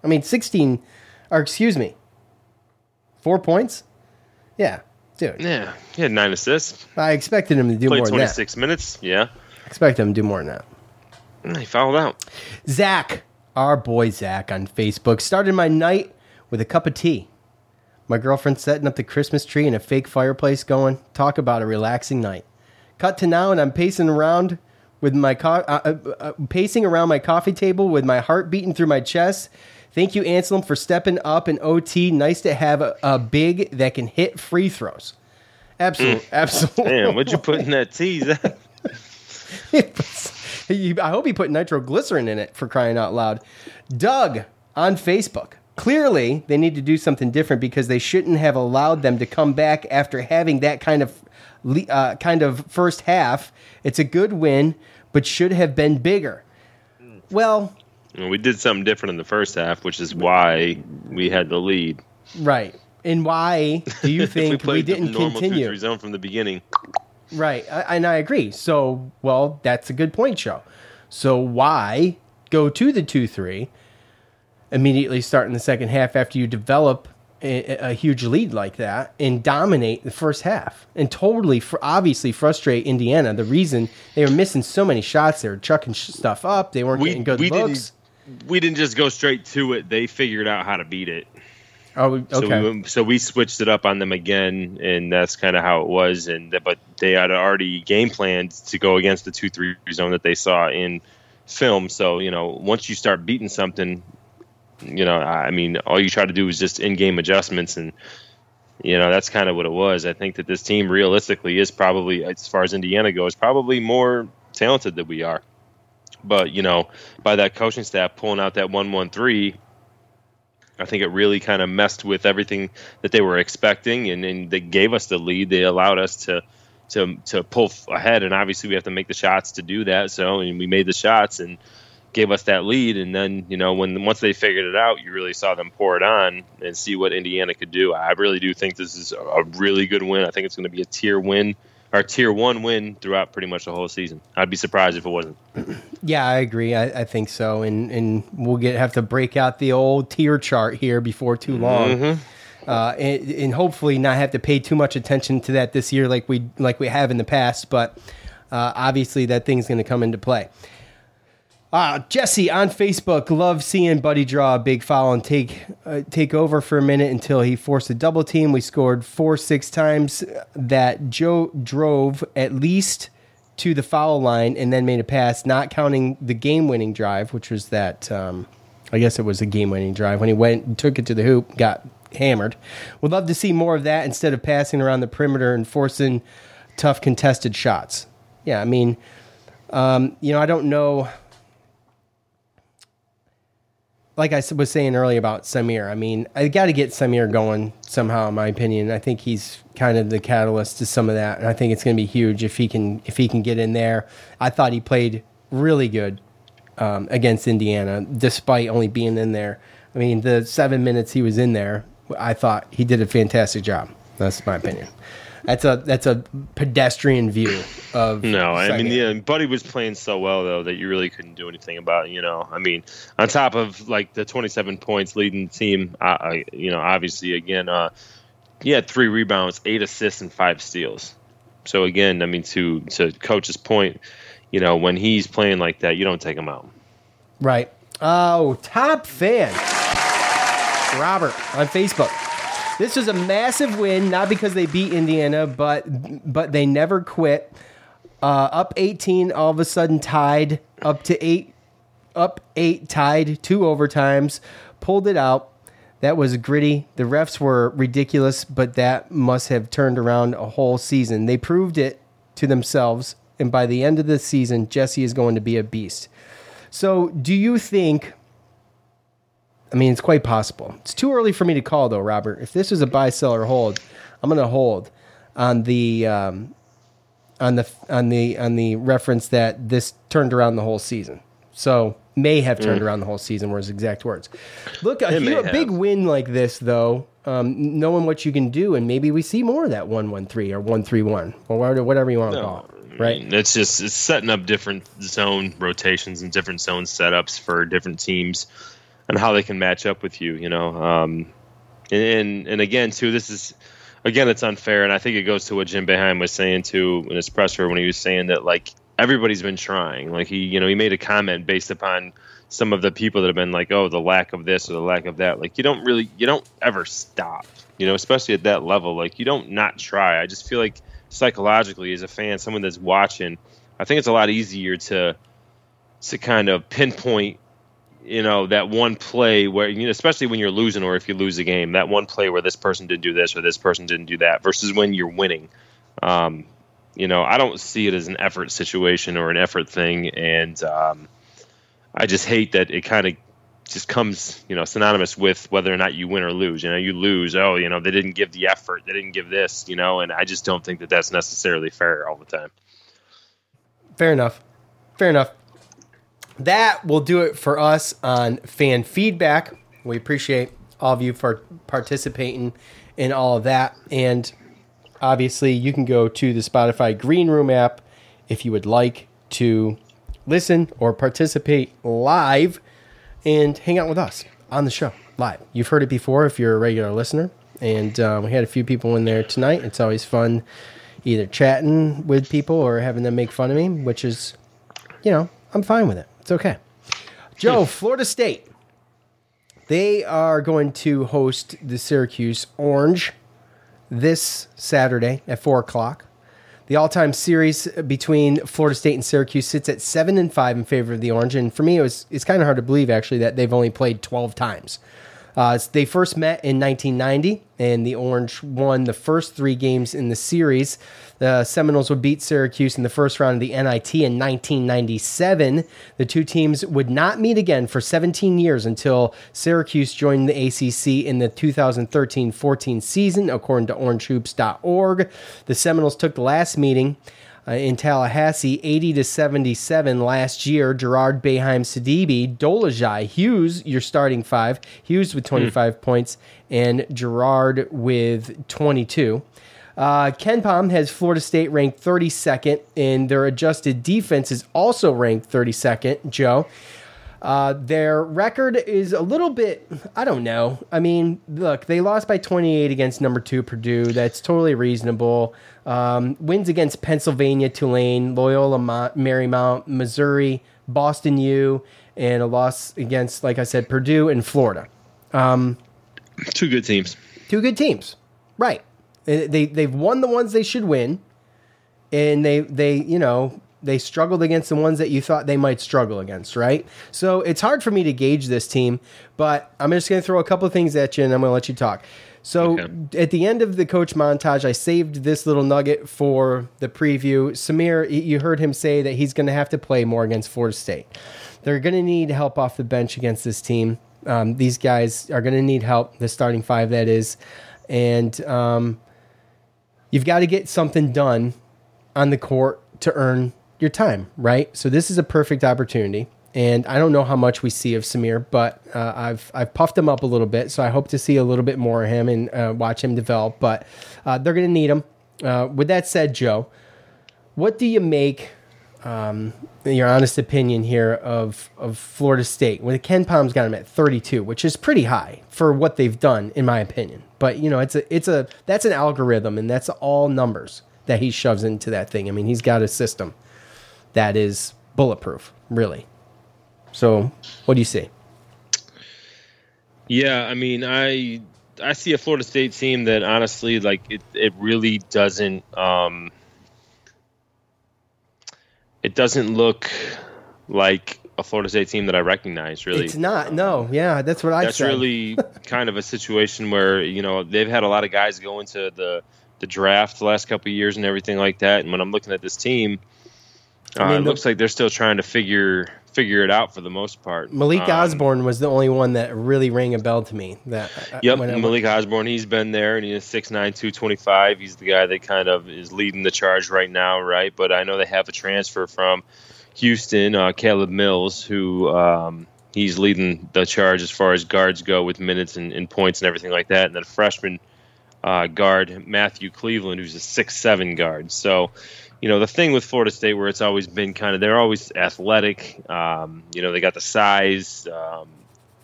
I mean, sixteen, or excuse me, four points. Yeah, dude. Yeah, he had nine assists. I expected him to do Played more than that. minutes. Yeah, Expect him to do more than that. He fouled out. Zach, our boy Zach on Facebook, started my night with a cup of tea. My girlfriend setting up the Christmas tree and a fake fireplace going. Talk about a relaxing night. Cut to now, and I'm pacing around with my co- uh, uh, uh, pacing around my coffee table with my heart beating through my chest. Thank you, Anselem, for stepping up in OT. Nice to have a, a big that can hit free throws. Absolutely, absolutely. Damn, what'd you put in that tea? [laughs] [laughs] I hope he put nitroglycerin in it for crying out loud. Doug on Facebook. Clearly, they need to do something different because they shouldn't have allowed them to come back after having that kind of uh, kind of first half. It's a good win, but should have been bigger. Well, we did something different in the first half, which is why we had the lead. right. And why do you if [laughs] we think we, didn't continue? 2-3 zone from the beginning, Right, I, and I agree. So, well, that's a good point, Joe. So, why go to the two three immediately start in the second half after you develop a, a huge lead like that and dominate the first half and totally, fr- obviously, frustrate Indiana. The reason they were missing so many shots, they were chucking sh- stuff up, they weren't getting good we looks. didn't we didn't just go straight to it. They figured out how to beat it. Oh, okay. So we, so we switched it up on them again, and that's kind of how it was. And but they had already game planned to go against the two three zone that they saw in film. So you know, once you start beating something, you know, I mean, all you try to do is just in game adjustments, and you know that's kind of what it was. I think that this team realistically is probably, as far as Indiana goes, probably more talented than we are. But you know, by that coaching staff pulling out that one one three. I think it really kind of messed with everything that they were expecting, and, and they gave us the lead. They allowed us to to to pull ahead, and obviously we have to make the shots to do that. So, and we made the shots and gave us that lead. And then, you know, when once they figured it out, you really saw them pour it on and see what Indiana could do. I really do think this is a really good win. I think it's going to be a tier win or tier one win throughout pretty much the whole season. I'd be surprised if it wasn't. [clears throat] Yeah, I agree. I, I think so, and and we'll get have to break out the old tier chart here before too long, Mhm. uh, and, and hopefully not have to pay too much attention to that this year, like we like we have in the past. But uh, obviously, that thing's going to come into play. Uh, Jesse on Facebook, love seeing Buddy draw a big foul and take uh, take over for a minute until he forced a double team. We scored four six times that Joe drove at least to the foul line and then made a pass, not counting the game winning drive, which was that um, I guess it was a game winning drive when he went and took it to the hoop, got hammered. Would love to see more of that instead of passing around the perimeter and forcing tough contested shots. Yeah, I mean, um, you know, I don't know like I was saying earlier about Symir, I mean, I got to get Symir going somehow. In my opinion, I think he's kind of the catalyst to some of that, and I think it's going to be huge if he can if he can get in there. I thought he played really good um, against Indiana, despite only being in there. I mean, the seven minutes he was in there, I thought he did a fantastic job. That's my opinion. That's a that's a pedestrian view of No, I mean, yeah, Buddy was playing so well though that you really couldn't do anything about. it, You know, I mean, on top of like the 27 points leading the team, uh, I, you know, obviously again, uh, he had three rebounds, eight assists, and five steals. So again, I mean, to to coach's point, you know, when he's playing like that, you don't take him out. Right. Oh, top fan. Robert on Facebook. This was a massive win, not because they beat Indiana, but but they never quit. Uh, up 18, all of a sudden tied, up to eight, up eight, tied, two overtimes, pulled it out. That was gritty. The refs were ridiculous, but that must have turned around a whole season. They proved it to themselves, and by the end of the season, Jesse is going to be a beast. So, do you think? I mean, it's quite possible. It's too early for me to call, though, Robert. If this is a buy, sell, or hold, I'm going to hold on the um, on the on the on the reference that this turned around the whole season. So may have turned Mm. around the whole season were his exact words. Look, a, hu- a big win like this, though, um, knowing what you can do, and maybe we see more of that one one three or one three one or whatever- whatever you want to No, call it. Right? It's just it's setting up different zone rotations and different zone setups for different teams and how they can match up with you. You know, um, and, and again too, this is again it's unfair, and I think it goes to what Jim Boeheim was saying too in his presser when he was saying that like everybody's been trying. Like he you know he made a comment based upon some of the people that have been like, oh, the lack of this or the lack of that. Like you don't really you don't ever stop. You know, especially at that level. Like you don't not try. I just feel like psychologically as a fan, someone that's watching, I think it's a lot easier to to kind of pinpoint, you know, that one play where you know, especially when you're losing or if you lose a game, that one play where this person didn't do this or this person didn't do that versus when you're winning. Um, you know, I don't see it as an effort situation or an effort thing, and um, I just hate that it kind of just comes, you know, synonymous with whether or not you win or lose. You know, you lose, oh, you know, they didn't give the effort, they didn't give this, you know, and I just don't think that that's necessarily fair all the time. Fair enough. Fair enough. That will do it for us on fan feedback. We appreciate all of you for participating in all of that. And obviously, you can go to the Spotify Green Room app if you would like to listen or participate live and hang out with us on the show. live. You've heard it before if you're a regular listener, and um, we had a few people in there tonight. It's always fun, either chatting with people or having them make fun of me, which is, you know, I'm fine with it. It's okay. Joe, Florida State. They are going to host the Syracuse Orange this Saturday at four o'clock. The all-time series between Florida State and Syracuse sits at seven and five in favor of the Orange, and for me, it was it's kind of hard to believe actually that they've only played twelve times. Uh, they first met in 1990, and the Orange won the first three games in the series. The Seminoles would beat Syracuse in the first round of the NIT in 1997. The two teams would not meet again for 17 years until Syracuse joined the ACC in the 2013 14 season, according to orangehoops.org. The Seminoles took the last meeting uh, in Tallahassee, 80 to 77 last year. Girard Boeheim Sidibe, Dolezaj, Hughes, your starting five. Hughes with 25 points and Girard with 22. Uh, KenPom has Florida State ranked 32nd, and their adjusted defense is also ranked 32nd, Joe. Uh, their record is a little bit, I don't know. I mean, look, they lost by 28 against number two Purdue. That's totally reasonable. Um, wins against Pennsylvania, Tulane, Loyola Mo- Marymount, Missouri, Boston U, and a loss against, like I said, Purdue and Florida. Um, Two good teams. Two good teams, right? They- they've won the ones they should win, and they they you know they struggled against the ones that you thought they might struggle against, right? So it's hard for me to gauge this team, but I'm just going to throw a couple of things at you, and I'm going to let you talk. So at the end of the coach montage, I saved this little nugget for the preview. Symir, you heard him say that he's going to have to play more against Florida State. They're going to need help off the bench against this team. Um, these guys are going to need help, the starting five, that is. And um, you've got to get something done on the court to earn your time, right? So this is a perfect opportunity. And I don't know how much we see of Symir, but uh, I've I've puffed him up a little bit, so I hope to see a little bit more of him and uh, watch him develop. But uh, they're going to need him. Uh, with that said, Joe, what do you make um, your honest opinion here of of Florida State? When KenPom's got him at 32, which is pretty high for what they've done, in my opinion. But you know, it's a it's a that's an algorithm, and that's all numbers that he shoves into that thing. I mean, he's got a system that is bulletproof, really. So, what do you see? Yeah, I mean, I I see a Florida State team that honestly, like, it it really doesn't um, it doesn't look like a Florida State team that I recognize. Really, It's not. No, yeah, that's what I that's said. really [laughs] kind of a situation where you know they've had a lot of guys go into the the draft the last couple of years and everything like that. And when I'm looking at this team, uh, I mean, it the- looks like they're still trying to figure figure it out for the most part. Malik Um, Osborne was the only one that really rang a bell to me. That uh, Yep, Malik Osborne. He's been there, and he's 6'9", 225. He's the guy that kind of is leading the charge right now, right? But I know they have a transfer from Houston, uh, Caleb Mills, who um, he's leading the charge as far as guards go with minutes and, and points and everything like that. And then a freshman uh, guard, Matthew Cleveland, who's a six seven guard. So, you know, the thing with Florida State where it's always been kind of they're always athletic. Um, you know, they got the size. Um,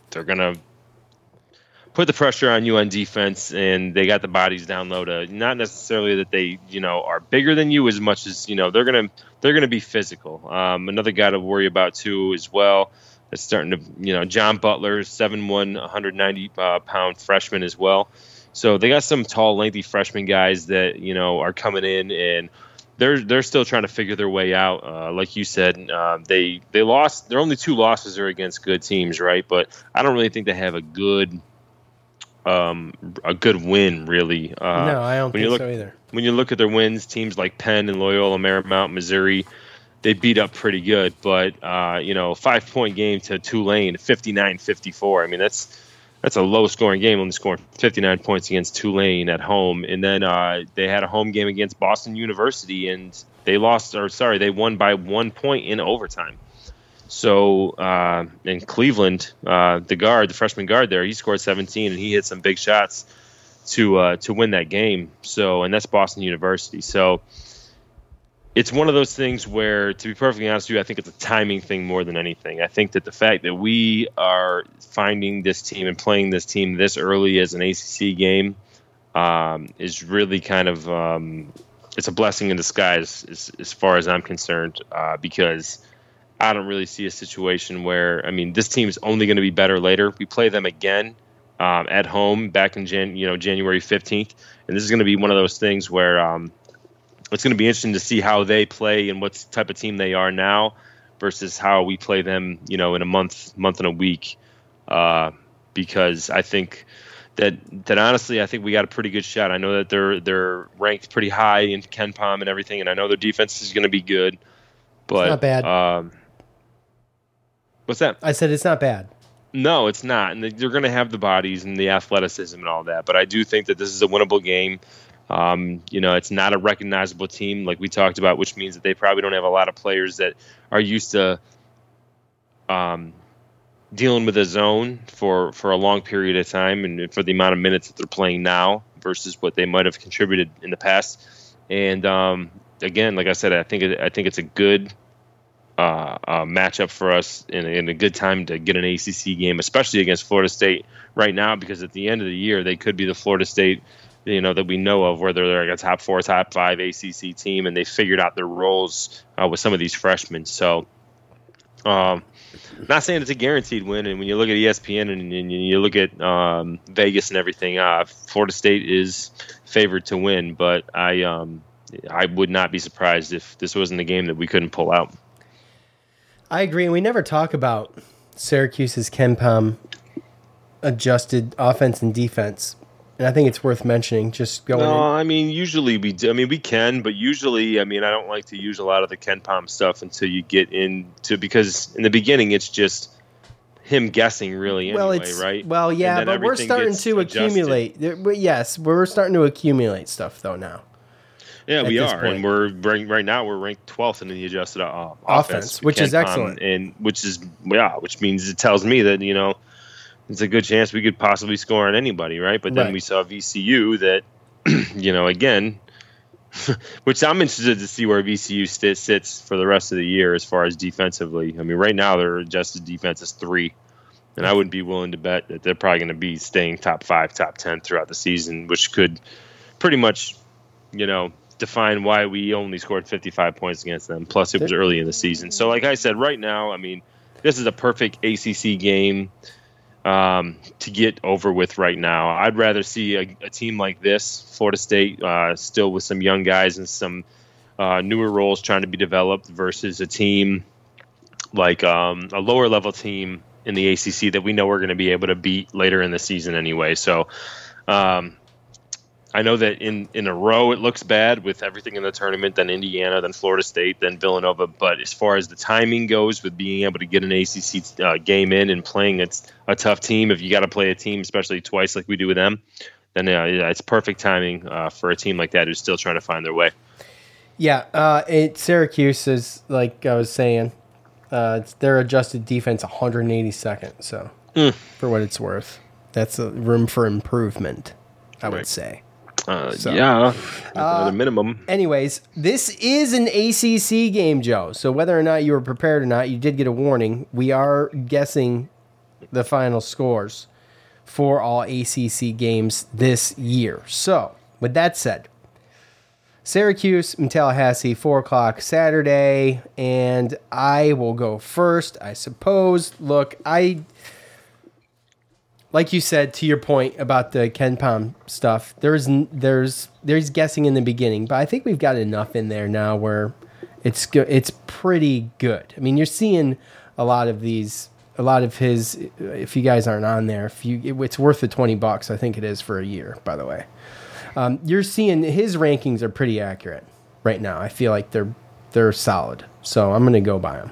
they're gonna put the pressure on you on defense, and they got the bodies down low to not necessarily that they you know are bigger than you as much as you know they're gonna they're gonna be physical. Um, another guy to worry about too as well. That's starting to you know John Butler, 7'1", 190 uh, pound freshman as well. So they got some tall, lengthy freshman guys that you know are coming in and they're they're still trying to figure their way out. Uh, like you said, uh, they they lost. Their only two losses are against good teams, right? But I don't really think they have a good um, a good win, really. Uh, No, I don't when you think look, so either. When you look at their wins, teams like Penn and Loyola Marymount, Missouri, they beat up pretty good. But uh, you know, five point game to Tulane, 59-54. I mean, that's that's a low scoring game, only scoring 59 points against Tulane at home. And then uh, they had a home game against Boston University, and they lost, or sorry, they won by one point in overtime. So uh, in Cleveland, uh, the guard, the freshman guard there, he scored 17 and he hit some big shots to uh, to win that game. So and that's Boston University. So it's one of those things where, to be perfectly honest with you, I think it's a timing thing more than anything. I think that the fact that we are finding this team and playing this team this early as an ACC game um, is really kind of um, it's a blessing in disguise as, as far as I'm concerned uh, because I don't really see a situation where I mean this team is only going to be better later. We play them again um, at home back in Jan, you know January 15th, and this is going to be one of those things where um, it's going to be interesting to see how they play and what type of team they are now versus how we play them, you know, in a month, month and a week. Uh, because I think that that honestly, I think we got a pretty good shot. I know that they're they're ranked pretty high in KenPom and everything, and I know their defense is going to be good. But not bad. Um, what's that? I said it's not bad. No, it's not, and they're going to have the bodies and the athleticism and all that. But I do think that this is a winnable game. Um, you know, it's not a recognizable team like we talked about, which means that they probably don't have a lot of players that are used to um, dealing with a zone for for a long period of time and for the amount of minutes that they're playing now versus what they might have contributed in the past. And um, again, like I said, I think I think it's a good uh, uh, matchup for us and, and a good time to get an ACC game, especially against Florida State right now, because at the end of the year they could be the Florida State you know that we know of, whether they're like a top four, top five ACC team, and they figured out their roles uh, with some of these freshmen. So, um, not saying it's a guaranteed win. And when you look at ESPN and, and you look at um, Vegas and everything, uh, Florida State is favored to win. But I, um, I would not be surprised if this wasn't a game that we couldn't pull out. I agree. And we never talk about Syracuse's KenPom adjusted offense and defense and I think it's worth mentioning. Just going. No, in. I mean usually we do. I mean we can, but usually I mean I don't like to use a lot of the KenPom stuff until you get into because in the beginning it's just him guessing really anyway, well, it's, right? Well, yeah, but we're starting to adjusted. accumulate. Yes, we're starting to accumulate stuff though now. Yeah, we are, point. and we're right, now we're ranked 12th in the adjusted uh, offense, offense which is KenPom, excellent, and which is yeah, which means it tells me that you know it's a good chance we could possibly score on anybody, right? But then Right. we saw VCU that, [clears throat] you know, again, [laughs] which I'm interested to see where VCU st- sits for the rest of the year as far as defensively. I mean, right now their adjusted defense is three, and I wouldn't be willing to bet that they're probably going to be staying top five, top ten throughout the season, which could pretty much, you know, define why we only scored 55 points against them. Plus, it was early in the season. So, like I said, right now, I mean, this is a perfect ACC game um, to get over with right now. I'd rather see a, a team like this, Florida State, uh, still with some young guys and some uh, newer roles trying to be developed, versus a team like um, a lower level team in the ACC that we know we're going to be able to beat later in the season anyway. So. Um, I know that in, in a row it looks bad with everything in the tournament, then Indiana, then Florida State, then Villanova. But as far as the timing goes, with being able to get an ACC uh, game in and playing it's a tough team, if you got to play a team, especially twice like we do with them, then uh, it's perfect timing uh, for a team like that who's still trying to find their way. Yeah, uh, it, Syracuse is like I was saying, uh, it's their adjusted defense 182nd. So Mm. for what it's worth, that's a room for improvement. I would Right. say. Uh, So- yeah, Uh, at a minimum. Anyways, this is an ACC game, Joe. So whether or not you were prepared or not, you did get a warning. We are guessing the final scores for all ACC games this year. So, with that said, Syracuse and Tallahassee, 4 o'clock Saturday, and I will go first, I suppose. Look, I like you said to your point about the KenPom stuff, there's there's there's guessing in the beginning, but I think we've got enough in there now where it's go- it's pretty good. I mean, you're seeing a lot of these, a lot of his. If you guys aren't on there, if you, it- it's worth the twenty bucks. I think it is for a year. By the way, um, you're seeing his rankings are pretty accurate right now. I feel like they're they're solid, so I'm gonna go by them.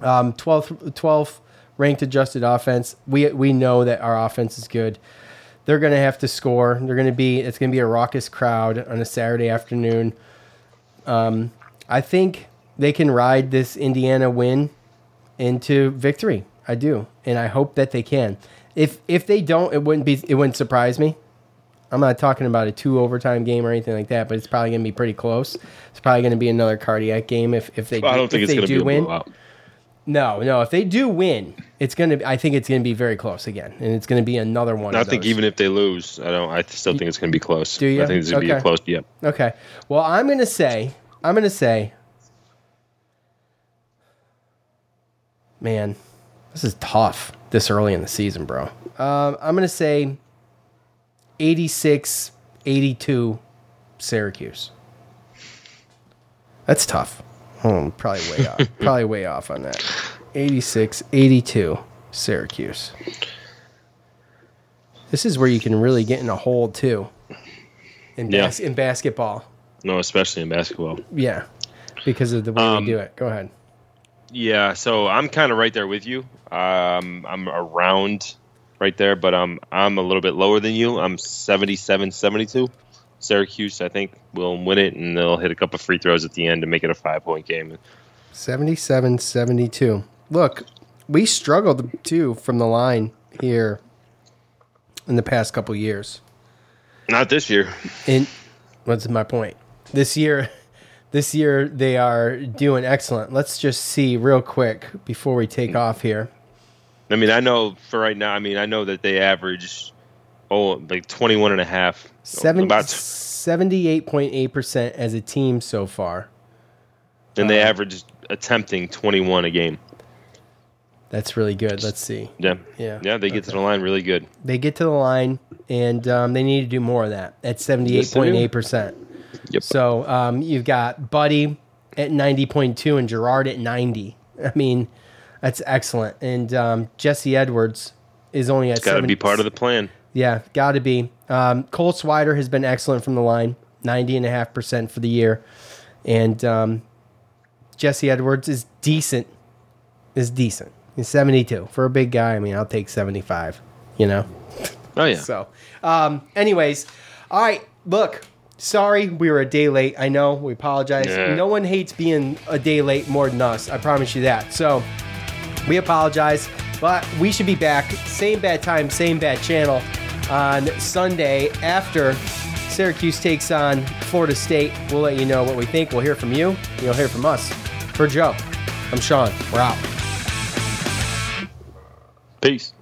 Um, 12th, 12th ranked adjusted offense. We we know that our offense is good. They're going to have to score. They're going to be it's going to be a raucous crowd on a Saturday afternoon. Um, I think they can ride this Indiana win into victory. I do, and I hope that they can. If if they don't, it wouldn't be it wouldn't surprise me. I'm not talking about a two overtime game or anything like that, but it's probably going to be pretty close. It's probably going to be another cardiac game if, if they I do, don't think it's going to be a win. blowout. No, no. If they do win, it's going to. I think it's going to be very close again, and it's going to be another one. I think even if they lose, I don't. I still think it's going to be close. Do you? I think it's going to be a Okay. close. Yep. Okay. Well, I'm going to say, I'm going to say, man, this is tough this early in the season, bro. Um, I'm going to say 86 82 Syracuse. That's tough. Oh, probably way off. [laughs] probably way off on that. 86 82 Syracuse. This is where you can really get in a hole, too. In, Yeah. bas- in basketball. No, especially in basketball. Yeah, because of the way Um, we do it. Go ahead. Yeah, so I'm kind of right there with you. Um, I'm around right there, but I'm I'm a little bit lower than you. I'm 77, 72. Syracuse, I think, will win it, and they'll hit a couple free throws at the end to make it a five point game. 77 72. Look, we struggled too from the line here in the past couple years. Not this year. And what's my point? This year, [laughs] this year they are doing excellent. Let's just see real quick before we take off here. I mean, I know for right now. I mean, I know that they average oh like 21 and a half. Seven, About 78.8% as a team so far. and they uh, average attempting 21 a game. That's really good. Let's see. Yeah. Yeah. Yeah, they get to the line really good. They get to the line, and um, they need to do more of that at 78.8%. Yep. So um, you've got Buddy at 90.2 and Girard at 90. I mean, that's excellent. And um, Jesse Edwards is only at It's got to be part of the plan. Yeah, got to be. Um, Cole Swider has been excellent from the line, 90.5% for the year. And um, Jesse Edwards is decent. Is decent. He's 72. For a big guy, I mean, I'll take 75, you know? Oh, yeah. So, um, anyways, all right, look, sorry we were a day late. I know, we apologize. Yeah. No one hates being a day late more than us. I promise you that. So, we apologize, but we should be back, same bad time, same bad channel on Sunday after Syracuse takes on Florida State. We'll let you know what we think. We'll hear from you. You'll hear from us. For Joe, I'm Sean. We're out. Peace.